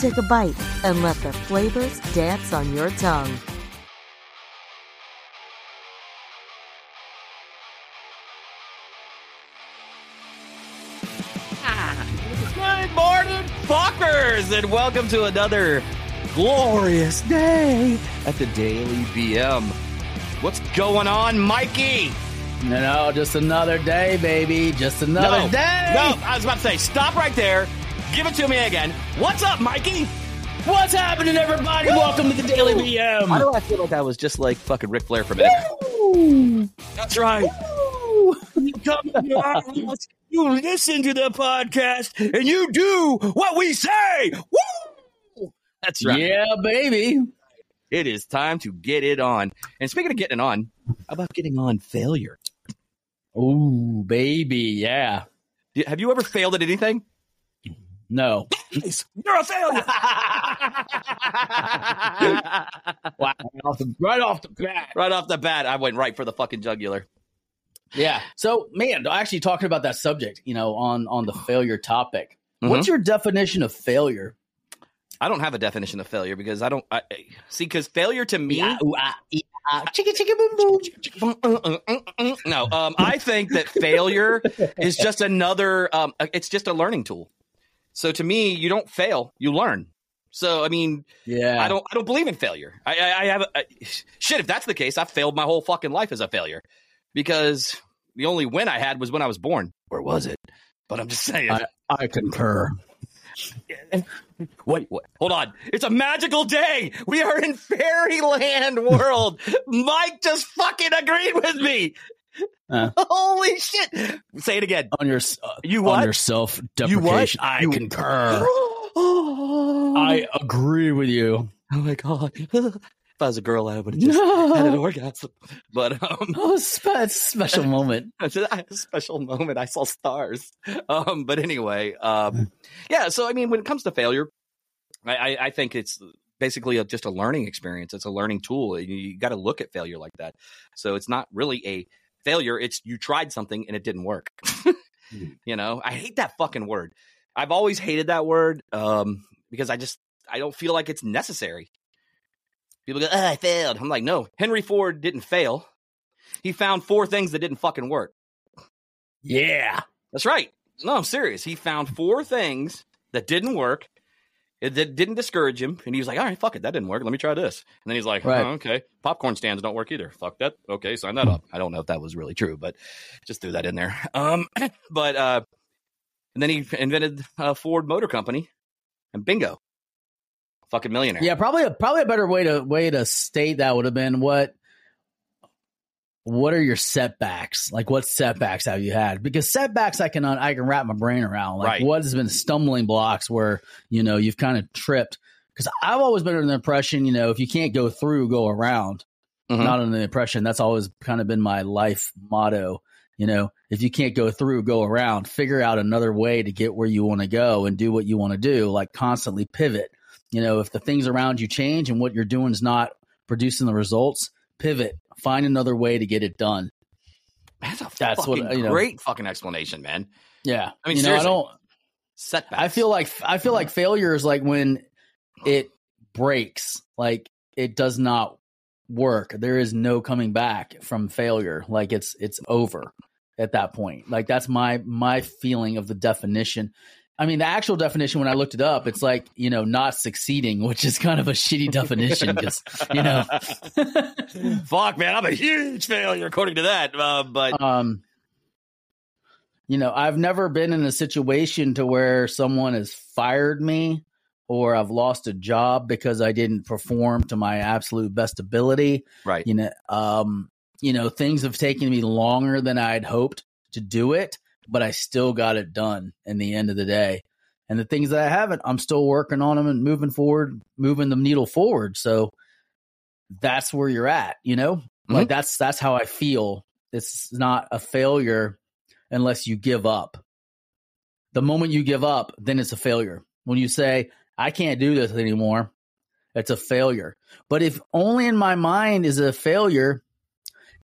take a bite, and let the flavors dance on your tongue. Good morning, fuckers, and welcome to another glorious day at the Daily BM. What's going on, Mikey? No, no, just another day, baby. Just another no, day. No, I was about to say, stop right there. Give it to me again. What's up, Mikey? What's happening, everybody? Welcome to the Daily BM. Why do I feel like I was just like fucking Ric Flair for a minute? That's right. You come to our house, you listen to the podcast, and you do what we say. Woo! That's right. Yeah, baby. It is time to get it on. And speaking of getting it on, how about getting on failure? Oh, baby. Yeah. Have you ever failed at anything? No. You're a failure. Wow. Right off the, right off the bat. right off the bat, I went right for the fucking jugular. Yeah. So, man, actually talking about that subject, you know, on on the failure topic. Mm-hmm. What's your definition of failure? I don't have a definition of failure because I don't I, I- see because failure to me. Yeah, ooh, ah, ah, chicka, chicka, boom, boom. no, um, I think that failure is just another. Um, it's just a learning tool. So to me, you don't fail, you learn. So I mean, Yeah. I don't. I don't believe in failure. I, I, I have. A, I, shit, if that's the case, I failed my whole fucking life as a failure because the only win I had was when I was born. Or was it? But I'm just saying. I, I concur. Wait, wait, hold on. It's a magical day. We are in fairyland world. Mike just fucking agreed with me. Uh. Holy shit. Say it again. On your uh, You on what? your self deprecation. I You- concur. oh I agree with you. Oh my god. If I was a girl, I would have just had an orgasm. But um Oh, spe- a special moment. Special moment. I saw stars. Um, but anyway, um, yeah. So I mean, when it comes to failure, I, I, I think it's basically a, just a learning experience. It's a learning tool. You, you got to look at failure like that. So it's not really a failure. It's you tried something and it didn't work. you know, I hate that fucking word. I've always hated that word um, because I just I don't feel like it's necessary. People go, oh, I failed. I'm like, no, Henry Ford didn't fail. He found four things that didn't fucking work. Yeah. That's right. No, I'm serious. He found four things that didn't work. It that didn't discourage him, and he was like, "All right, fuck it, that didn't work. Let me try this." And then he's like, Right. oh, "Okay, popcorn stands don't work either. Fuck that. Okay, sign that up." I don't know if that was really true, but just threw that in there. Um, but uh, and then he invented a Ford Motor Company, and bingo, fucking millionaire. Yeah, probably a probably a better way to way to state that would have been what what are your setbacks? Like what setbacks have you had? Because setbacks I can I can wrap my brain around. Like Right. what has been stumbling blocks where, you know, you've kind of tripped. Because I've always been under the impression, you know, if you can't go through, go around. Mhm. Not under the impression. That's always kind of been my life motto. You know, if you can't go through, go around. Figure out another way to get where you want to go and do what you want to do. Like constantly pivot. You know, if the things around you change and what you're doing is not producing the results, pivot. Find another way to get it done. That's a That's what, you know. great fucking explanation, man. Yeah. I mean, you know, I seriously. don't. Setbacks. I feel like I feel like failure is like when it breaks, like it does not work. There is no coming back from failure. Like it's it's over at that point. Like that's my my feeling of the definition. I mean, the actual definition when I looked it up, it's like you know not succeeding, which is kind of a shitty definition because you know. Fuck, man, I'm a huge failure according to that. Uh, but um you know i've never been in a situation to where someone has fired me or i've lost a job because i didn't perform to my absolute best ability right, you know um you know things have taken me longer than i'd hoped to do it but i still got it done in the end of the day And the things that I haven't, I'm still working on them and moving forward, moving the needle forward. So that's where you're at, you know? Mm-hmm. Like that's that's how I feel. It's not a failure unless you give up. The moment you give up, then it's a failure. When you say, I can't do this anymore, it's a failure. But if only in my mind is a failure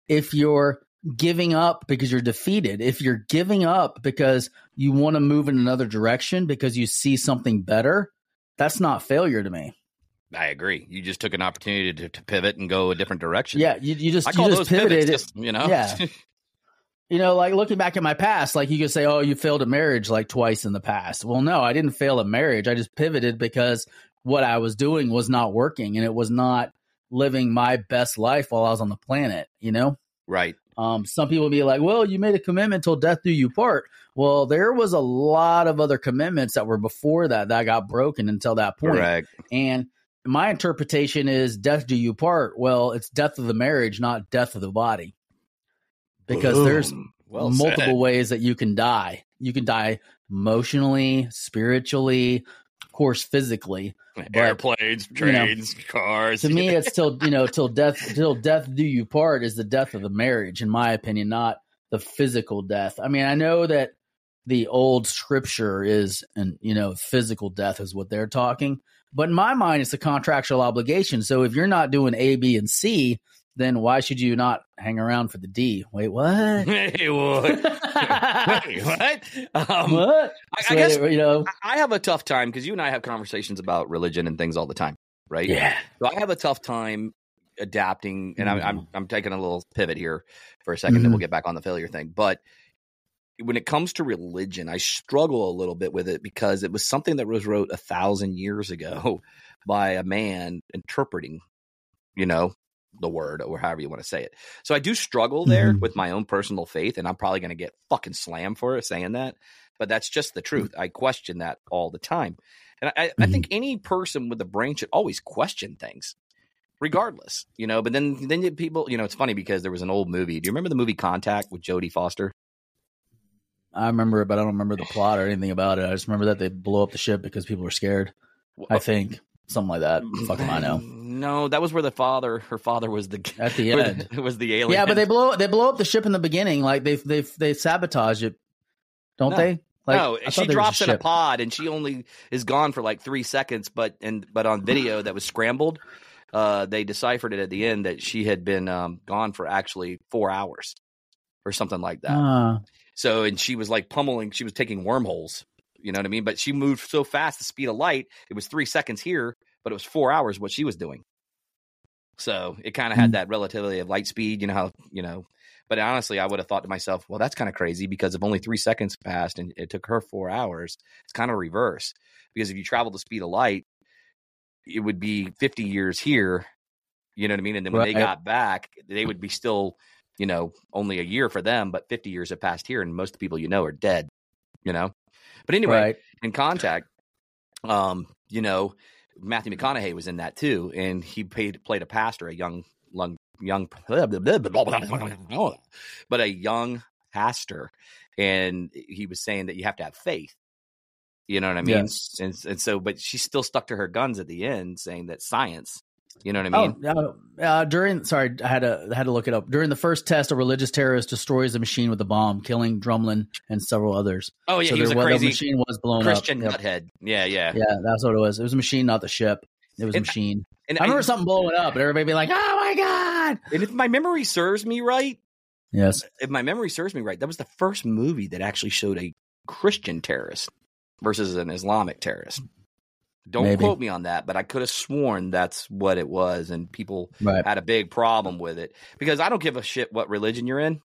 if you're giving up because you're defeated, if you're giving up because you want to move in another direction because you see something better, that's not failure to me. I agree. You just took an opportunity to, to pivot and go a different direction. Yeah, you, you just you just pivoted. Just, you know, yeah. you know, like looking back at my past, like you could say, "Oh, you failed a marriage like twice in the past." Well, no, I didn't fail a marriage. I just pivoted because what I was doing was not working, and it was not living my best life while I was on the planet. You know, right? Um, some people be like, well, you made a commitment till death do you part. Well, there was a lot of other commitments that were before that that got broken until that point. Correct. And my interpretation is death do you part. Well, it's death of the marriage, not death of the body. Because Boom. there's well multiple said. ways that you can die. You can die emotionally, spiritually, course, physically. Airplanes, trains, you know, cars. To me, it's till you know, till death, till death do you part is the death of the marriage, in my opinion, not the physical death. I mean, I know that the old scripture is, and you know, physical death is what they're talking, but in my mind, it's a contractual obligation. So if you're not doing A, B, and C, then why should you not hang around for the D? Wait, what? Hey, what? Wait, what? Um, what? I, so, I, guess you know. I have a tough time because you and I have conversations about religion and things all the time, right? Yeah. So I have a tough time adapting, and mm. I'm, I'm, mm-hmm. I'm taking a little pivot here for a 2nd mm. then we'll mm-hmm. get back on the failure thing. But when it comes to religion, I struggle a little bit with it because it was something that was wrote a thousand years ago by a man interpreting, you know, the word or however you want to say it. So I do struggle there mm-hmm. with my own personal faith, and I'm probably going to get fucking slammed for it saying that. But that's just the truth. I question that all the time. And I, mm-hmm. I think any person with a brain should always question things, regardless, you know. But then, then people, you know, it's funny because there was an old movie. Do you remember the movie Contact with Jodie Foster? I remember it, but I don't remember the plot or anything about it. I just remember that they blew up the ship because people were scared. I think something like that. Fuck I know. No, that was where the father, her father was the at the end. It was the alien. Yeah, but they blow they blow up the ship in the beginning. Like they they they sabotage it, don't no. they? Like, no, she drops a in a pod and she only is gone for like three seconds. But and but on video that was scrambled, uh, they deciphered it at the end that she had been um, gone for actually four hours or something like that. Uh. So and she was like pummeling. She was taking wormholes. You know what I mean? But she moved so fast, the speed of light. It was three seconds here, but it was four hours what she was doing. So it kind of had hmm. that relativity of light speed. You know how you know. But honestly, I would have thought to myself, well, that's kind of crazy because if only three seconds passed and it took her four hours, it's kind of reverse. Because if you travel the speed of light, it would be 50 years here. You know what I mean? And then when right. they got back, they would be still you know, only a year for them, but 50 years have passed here, and most people you know are dead, you know. But anyway, right. in contact, um, you know, Matthew McConaughey was in that too, and he played played a pastor, a young, young, young, but a young pastor, and he was saying that you have to have faith. You know what I mean? Yes. And, and so, but she still stuck to her guns at the end, saying that science you know what I mean? Oh, uh, during sorry, I had to had to look it up. During the first test, a religious terrorist destroys a machine with a bomb, killing Drumlin and several others. Oh yeah, so he was a was, crazy machine was blown up. Christian up. nuthead. Yeah, yeah, yeah. That's what it was. It was a machine, not the ship. It was and, a machine. And I remember I, something blowing up, and everybody be like, "Oh my god!" And if my memory serves me right, yes, if my memory serves me right, that was the first movie that actually showed a Christian terrorist versus an Islamic terrorist. Don't Maybe. quote me on that, but I could have sworn that's what it was, and people right. had a big problem with it because I don't give a shit what religion you're in.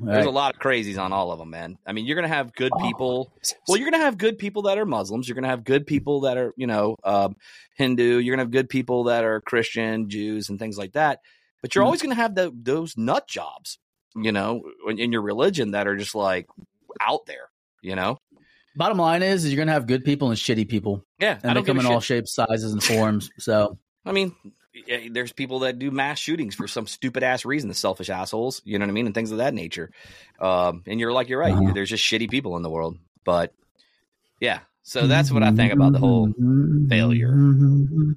Right. There's a lot of crazies on all of them, man. I mean, you're gonna have good oh, people. Well, you're gonna have good people that are Muslims. You're gonna have good people that are, you know, um, Hindu. You're gonna have good people that are Christian, Jews, and things like that. But you're mm-hmm. always gonna have the, those nut jobs, you know, in, in your religion that are just like out there, you know. Bottom line is, is you're gonna have good people and shitty people. Yeah, and they come in all shapes, sizes, and forms. So, I mean, there's people that do mass shootings for some stupid ass reason, the selfish assholes, you know what I mean, and things of that nature. Um, and you're like, you're right. Uh-huh. There's just shitty people in the world, but yeah. So that's what I think about the whole failure. You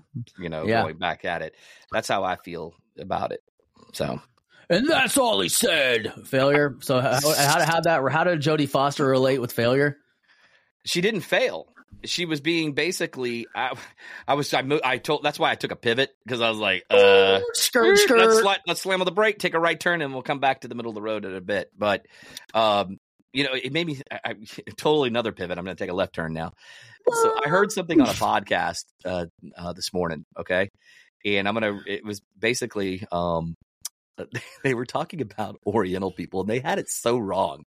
know, Yeah. going back at it. That's how I feel about it. So And that's all he said. Failure. So how how, how that how did Jodie Foster relate with failure? She didn't fail. She was being basically. I, I was. I, I told. That's why I took a pivot because I was like, uh, skirt let's sli- let's slam on the brake, take a right turn, and we'll come back to the middle of the road in a bit. But, um, you know, it made me I, I, totally another pivot. I'm going to take a left turn now. So I heard something on a podcast uh, uh, this morning. Okay, and I'm gonna. It was basically um, they were talking about Oriental people, and they had it so wrong.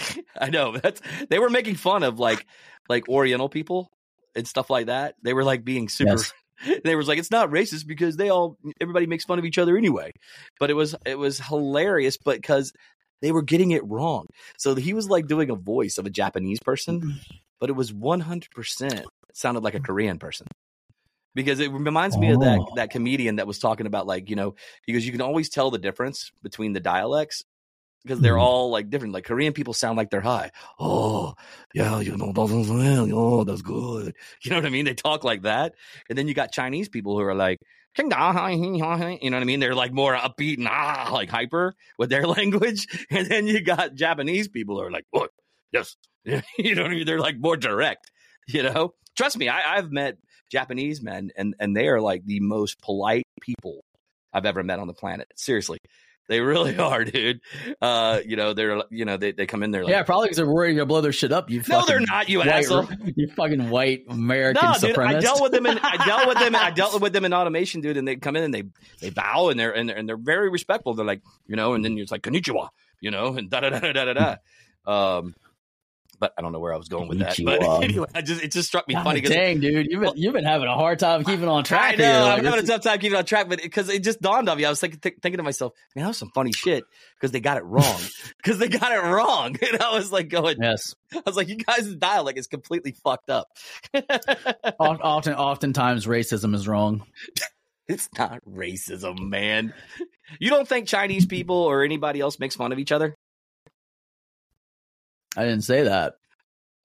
I know that's they were making fun of like like Oriental people and stuff like that. They were like being super. Yes. They was like, it's not racist because they all everybody makes fun of each other anyway. But it was it was hilarious, but because they were getting it wrong. So he was like doing a voice of a Japanese person, mm-hmm. but it was one hundred percent sounded like a Korean person. Because it reminds me of that Oh. that comedian that was talking about like you know because you can always tell the difference between the dialects because they're Mhm. all like different. Like Korean people sound like they're high. Oh, yeah, you know, oh, that's good. You know what I mean? They talk like that. And then you got Chinese people who are like, you know what I mean? They're like more upbeat and ah, like hyper with their language. And then you got Japanese people who are like, what? Yes. you know what I mean? They're like more direct, you know? Trust me, I, I've met Japanese men and, and they are like the most polite people I've ever met on the planet. Seriously. They really are, dude. Uh, you know, they're you know, they, they come in there like yeah, probably because they're worried you're gonna blow their shit up. You No, they're not, you white, asshole. You fucking white American No, dude, I dealt with them and I dealt with them and I dealt with them in automation, dude, and they come in and they they bow and they're and they're, and they're very respectful. They're like, you know, and then you're like konnichiwa, you know, and da da da da da da. da. Um, but I don't know where I was going with that. But anyway, I just it just struck me God funny dang, dude, you've been you've been having a hard time keeping on track I know. Like, I'm having a tough time keeping on track, but because it just dawned on me, I was like th- thinking to myself, man, that was some funny shit because they got it wrong. Because they got it wrong, and I was like going, yes, I was like, you guys' dialect is completely fucked up. Often oftentimes racism is wrong. It's not racism, man. You don't think Chinese people or anybody else makes fun of each other? I didn't say that.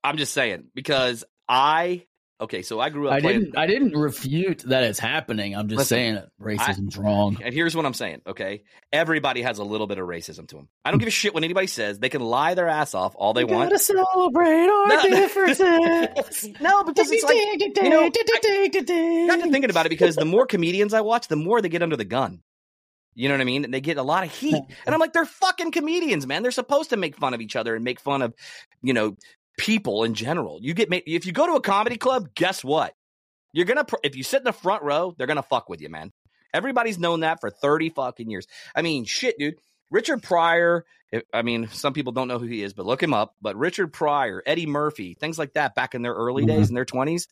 I'm just saying because I okay, so I grew up I playing didn't. I didn't refute that it's happening. I'm just Listen, saying that racism's wrong. and here's what I'm saying, okay? Everybody has a little bit of racism to them. I don't give a shit what anybody says. They can lie their ass off all they want. to celebrate our No, no, because it's like you know, I got to thinking about it because the more comedians I watch, the more they get under the gun. You know what I mean? And they get a lot of heat. And I'm like, they're fucking comedians, man. They're supposed to make fun of each other and make fun of, you know, people in general. You get ma- if you go to a comedy club, guess what? You're gonna pr- if you sit in the front row, they're gonna fuck with you, man. Everybody's known that for thirty fucking years. I mean, shit, dude. Richard Pryor. I mean, some people don't know who he is, but look him up. But Richard Pryor, Eddie Murphy, things like that, back in their early Mhm. days in their twenties,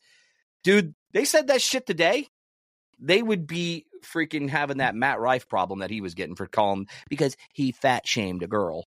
dude. They said that shit today. They would be freaking having that Matt Rife problem that he was getting for calling because he fat shamed a girl,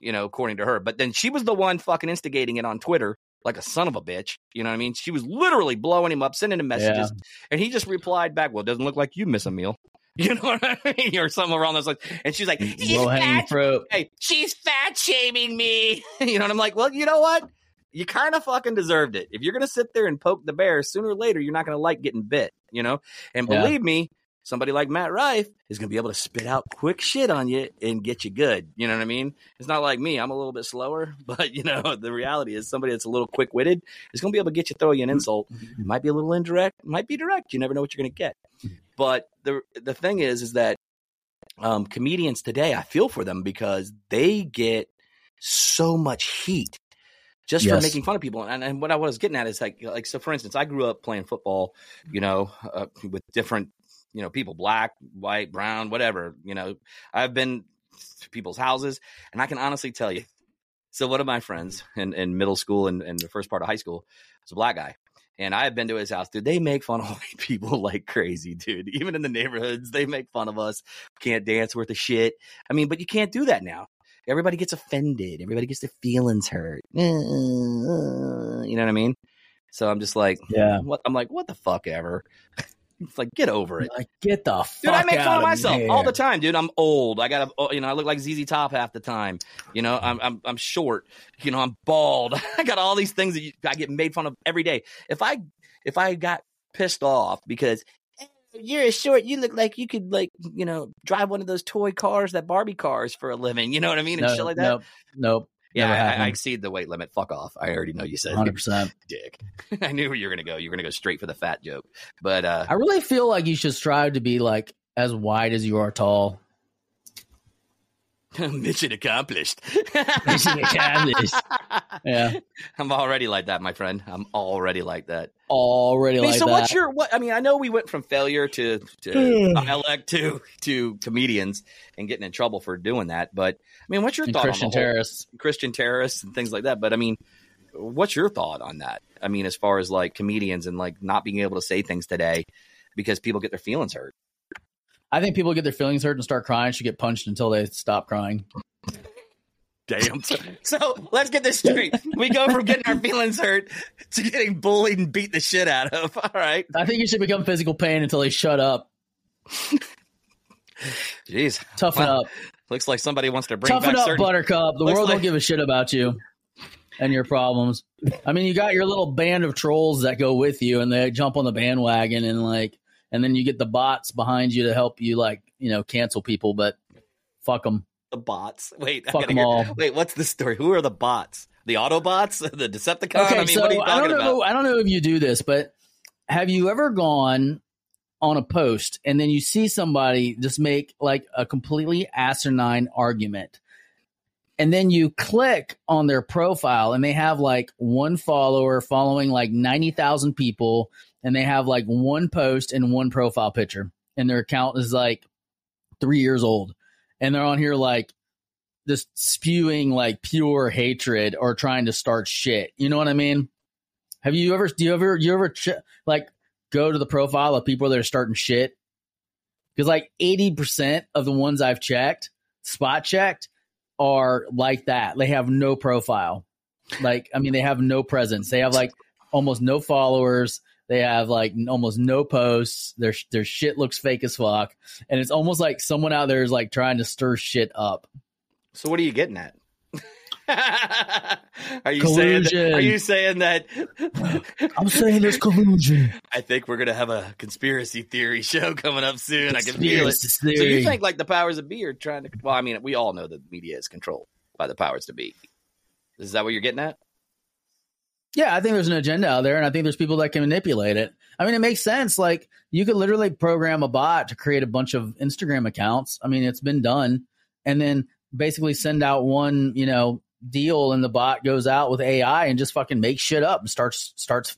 you know, according to her. But then she was the one fucking instigating it on Twitter like a son of a bitch. You know what I mean? She was literally blowing him up, sending him messages, and he just replied back, "Well, it doesn't look like you miss a meal." You know what I mean? Or something around those lines. And she's like, mm, "He's fat hey, she's fat shaming me. you know, and I'm like, well, you know what? You kind of fucking deserved it. If you're gonna sit there and poke the bear, sooner or later you're not gonna like getting bit. You know, and Yeah. believe me, somebody like Matt Rife is gonna be able to spit out quick shit on you and get you good. You know what I mean? It's not like me. I'm a little bit slower, but you know, the reality is somebody that's a little quick witted is gonna be able to get you throw you an mm-hmm. insult. It might be a little indirect, might be direct. You never know what you're gonna get. Mm-hmm. But the the thing is, is that um, comedians today, I feel for them because they get so much heat just for making fun of people. And, and what I was getting at is like, like so. For instance, I grew up playing football, you know, uh, with different, you know, people, black, white, brown, whatever. You know, I've been to people's houses, and I can honestly tell you. So one of my friends in, in middle school and, and the first part of high school was a black guy. And I have been to his house, dude. They make fun of white people like crazy, dude. Even in the neighborhoods, they make fun of us. Can't dance worth a shit. I mean, but you can't do that now. Everybody gets offended. Everybody gets their feelings hurt. You know what I mean? So I'm just like, Yeah. what? I'm like, what the fuck ever. It's like get over it. Like, get the fuck Dude, I make fun of of myself here. all the time, dude. I'm old. I got a, you know, I look like ZZ Top half the time. You know, I'm I'm I'm short. You know, I'm bald. I got all these things that you, I get made fun of every day. If I if I got pissed off because "Eh, you're a short, you look like you could like you know drive one of those toy cars, that Barbie cars for a living. You know what I mean, and No, shit like that. Nope. Nope. yeah, I, I exceed the weight limit. Fuck off. I already know you said Hundred percent. dick. I knew where you were gonna go. You were gonna go straight for the fat joke, but uh I really feel like you should strive to be like as wide as you are tall. mission accomplished. Mission accomplished. Yeah. I'm already like that, my friend. I'm already like that. Already I mean, like so that. what's your what? I mean, I know we went from failure to to hmm. dialect to to comedians and getting in trouble for doing that. But I mean, what's your And thought Christian on the whole terrorists? Christian terrorists and things like that? But I mean, what's your thought on that? I mean, as far as like comedians and like not being able to say things today because people get their feelings hurt. I think people get their feelings hurt and start crying should get punched until they stop crying. Damn. So, so let's get this straight. We go from getting our feelings hurt to getting bullied and beat the shit out of. All right. I think you should become physical pain until they shut up. Jeez. Toughen Well, up. Looks like somebody wants to bring Toughen back up, certain. Buttercup. The Looks world like- don't give a shit about you and your problems. I mean, you got your little band of trolls that go with you and they jump on the bandwagon and like, and then you get the bots behind you to help you like, you know, cancel people, but fuck them. The bots. Wait, Fuck gotta 'em hear- all. Wait, what's the story? Who are the bots? The Autobots? The Decepticons. Okay, I mean, so what are you I don't know. about? I don't know if you do this, but have you ever gone on a post and then you see somebody just make like a completely asinine argument, and then you click on their profile and they have like one follower following like ninety thousand people, and they have like one post and one profile picture, and their account is like three years old, and they're on here like just spewing like pure hatred or trying to start shit. You know what I mean? Have you ever? Do you ever? You ever ch- like go to the profile of people that are starting shit? Because like eighty percent of the ones I've checked, spot checked, are like that. They have no profile. Like I mean, they have no presence. They have like almost no followers. They have like almost no posts. Their their shit looks fake as fuck, and it's almost like someone out there is like trying to stir shit up. So what are you getting at? are you saying? That, are you saying that? I'm saying there's collusion. I think we're gonna have a conspiracy theory show coming up soon. I can feel it. Conspiracy So you theory. think like the powers of be are trying to? Well, I mean, we all know the media is controlled by the powers to be. Is that what you're getting at? Yeah, I think there's an agenda out there, and I think there's people that can manipulate it. I mean, it makes sense. Like you could literally program a bot to create a bunch of Instagram accounts. I mean, it's been done, and then basically send out one, you know, deal, and the bot goes out with AI and just fucking makes shit up and starts starts,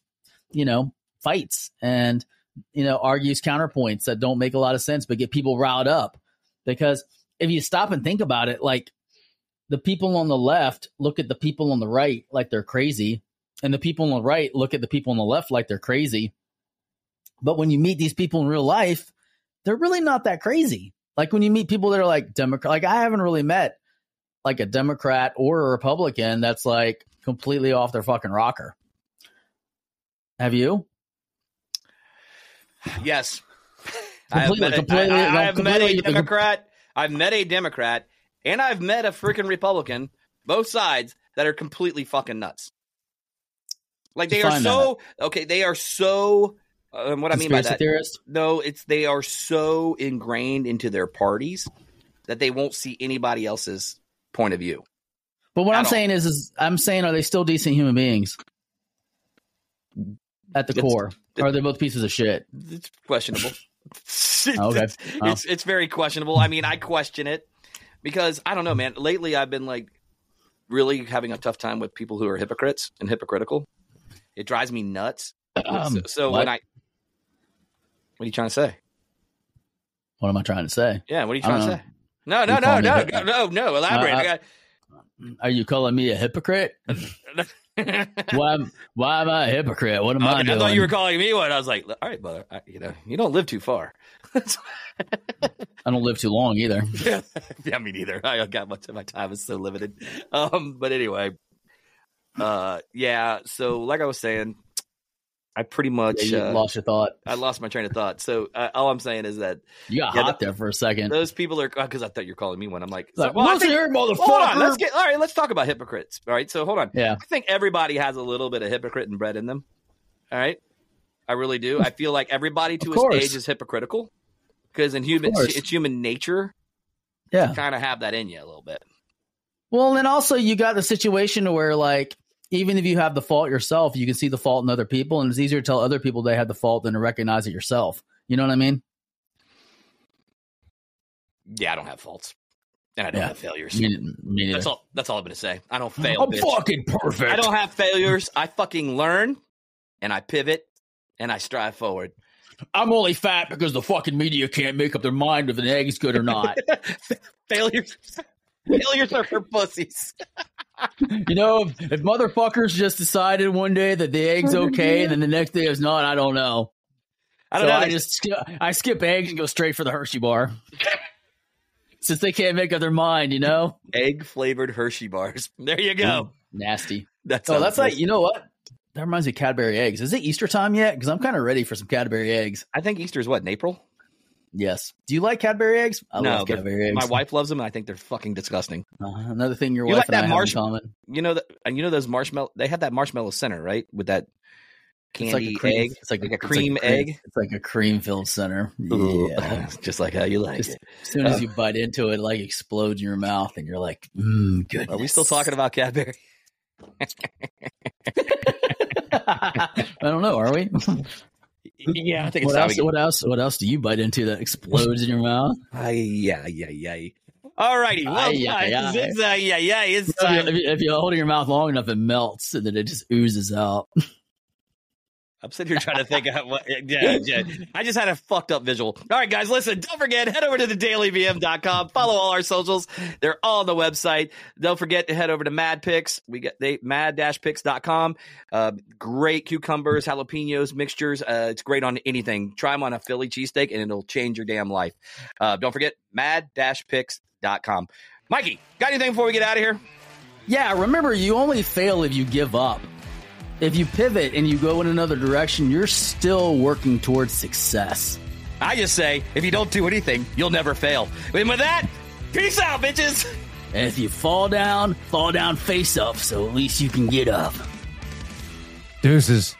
you know, fights and you know argues counterpoints that don't make a lot of sense, but get people riled up. Because if you stop and think about it, like the people on the left look at the people on the right like they're crazy and the people on the right look at the people on the left like they're crazy. But when you meet these people in real life, they're really not that crazy. Like when you meet people that are like Democrat, like I haven't really met like a Democrat or a Republican that's like completely off their fucking rocker. Have you? Yes. I have met, a, completely- I, I have met a Democrat. I've met a Democrat, and I've met a freaking Republican. Both sides that are completely fucking nuts. Like they are so okay. They are so. Um, what I mean by Conspiracy that? theorist? No, it's they are so ingrained into their parties that they won't see anybody else's point of view. But what I'm all. saying is, is I'm saying, are they still decent human beings at the core? Or are they both pieces of shit? It's questionable. Okay. It's, it's it's very questionable. I mean, I question it because I don't know, man. Lately, I've been like really having a tough time with people who are hypocrites and hypocritical. It drives me nuts. Um, so so what? when I, what are you trying to say? What am I trying to say? Yeah, what are you trying to say? No, no, no, no, no, no, no. Elaborate. Uh, I got- Are you calling me a hypocrite? why, am, why am I a hypocrite? What am I doing? I thought you were calling me one. I was like, all right, brother. I, you know, you don't live too far. I don't live too long either. yeah, me neither. I got much of my time is so limited. Um, but anyway, uh, yeah. So, like I was saying, I pretty much Yeah, you uh, lost your thought. I lost my train of thought. So uh, all I'm saying is that You got Yeah, hot there for a second. those people are because I thought you were calling me one. I'm like, Like, well, think- here, well, hold on. Let's motherfucker. get all right. Let's talk about hypocrites. All right. So hold on. Yeah. I think everybody has a little bit of hypocrite and bred in them. All right. I really do. I feel like everybody to a stage is hypocritical because in human, it's human nature Yeah. to kind of have that in you a little bit. Well, and then also you got the situation where like even if you have the fault yourself, you can see the fault in other people, and it's easier to tell other people they had the fault than to recognize it yourself. You know what I mean? Yeah, I don't have faults, and I don't Yeah. have failures. Me, me. That's all. That's all I'm gonna say. I don't fail. I'm bitch. fucking perfect. I don't have failures. I fucking learn, and I pivot, and I strive forward. I'm only fat because the fucking media can't make up their mind if an egg's good or not. failures. Failures are for pussies. you know, if, if motherfuckers just decided one day that the egg's oh, okay, and then the next day it's not, I don't know. I don't so know. I just skip, I skip eggs and go straight for the Hershey bar. Since they can't make up their mind, you know, egg flavored Hershey bars. There you go. Mm, nasty. Oh, that's Oh, that's it like you know what? That reminds me of Cadbury eggs. Is it Easter time yet? Because I'm kind of ready for some Cadbury eggs. I think Easter's what in April. Yes. Do you like Cadbury eggs? I no, love Cadbury eggs. my wife loves them, and I think they're fucking disgusting. Uh, another thing your You wife like that I marsh- have in common. You know that, and you know those marshmallow. They have that marshmallow center, right? With that It's like candy cream, egg. It's like, like a cream cream- egg? It's like a cream filled center. Ooh, Yeah. just like how you like Just it. as soon as you bite into it, it like explodes in your mouth, and you're like, mm, good. Are we still talking about Cadbury? I don't know. Are we? yeah, I think what it's else? What else? What else do you bite into that explodes in your mouth? Ay, yeah, yeah, yeah. All righty. Well, Ay, guys, ay, ay. it's, uh, yeah, yeah, it's If you, time. if you- if you hold your mouth long enough, it melts and then it just oozes out. I'm sitting here trying to think of what. Yeah, yeah. I just had a fucked up visual. All right, guys, listen. Don't forget, head over to thedailybm.com. Follow all our socials. They're all on the website. Don't forget to head over to Mad Picks. We get they mad-picks.com. Uh, great cucumbers, jalapenos, mixtures. Uh, it's great on anything. Try them on a Philly cheesesteak, and it'll change your damn life. Uh, don't forget mad-picks.com. Mikey, got anything before we get out of here? Yeah, remember, you only fail if you give up. If you pivot and you go in another direction, you're still working towards success. I just say, if you don't do anything, you'll never fail. And with that, peace out, bitches. And if you fall down, fall down face up, so at least you can get up. Deuces.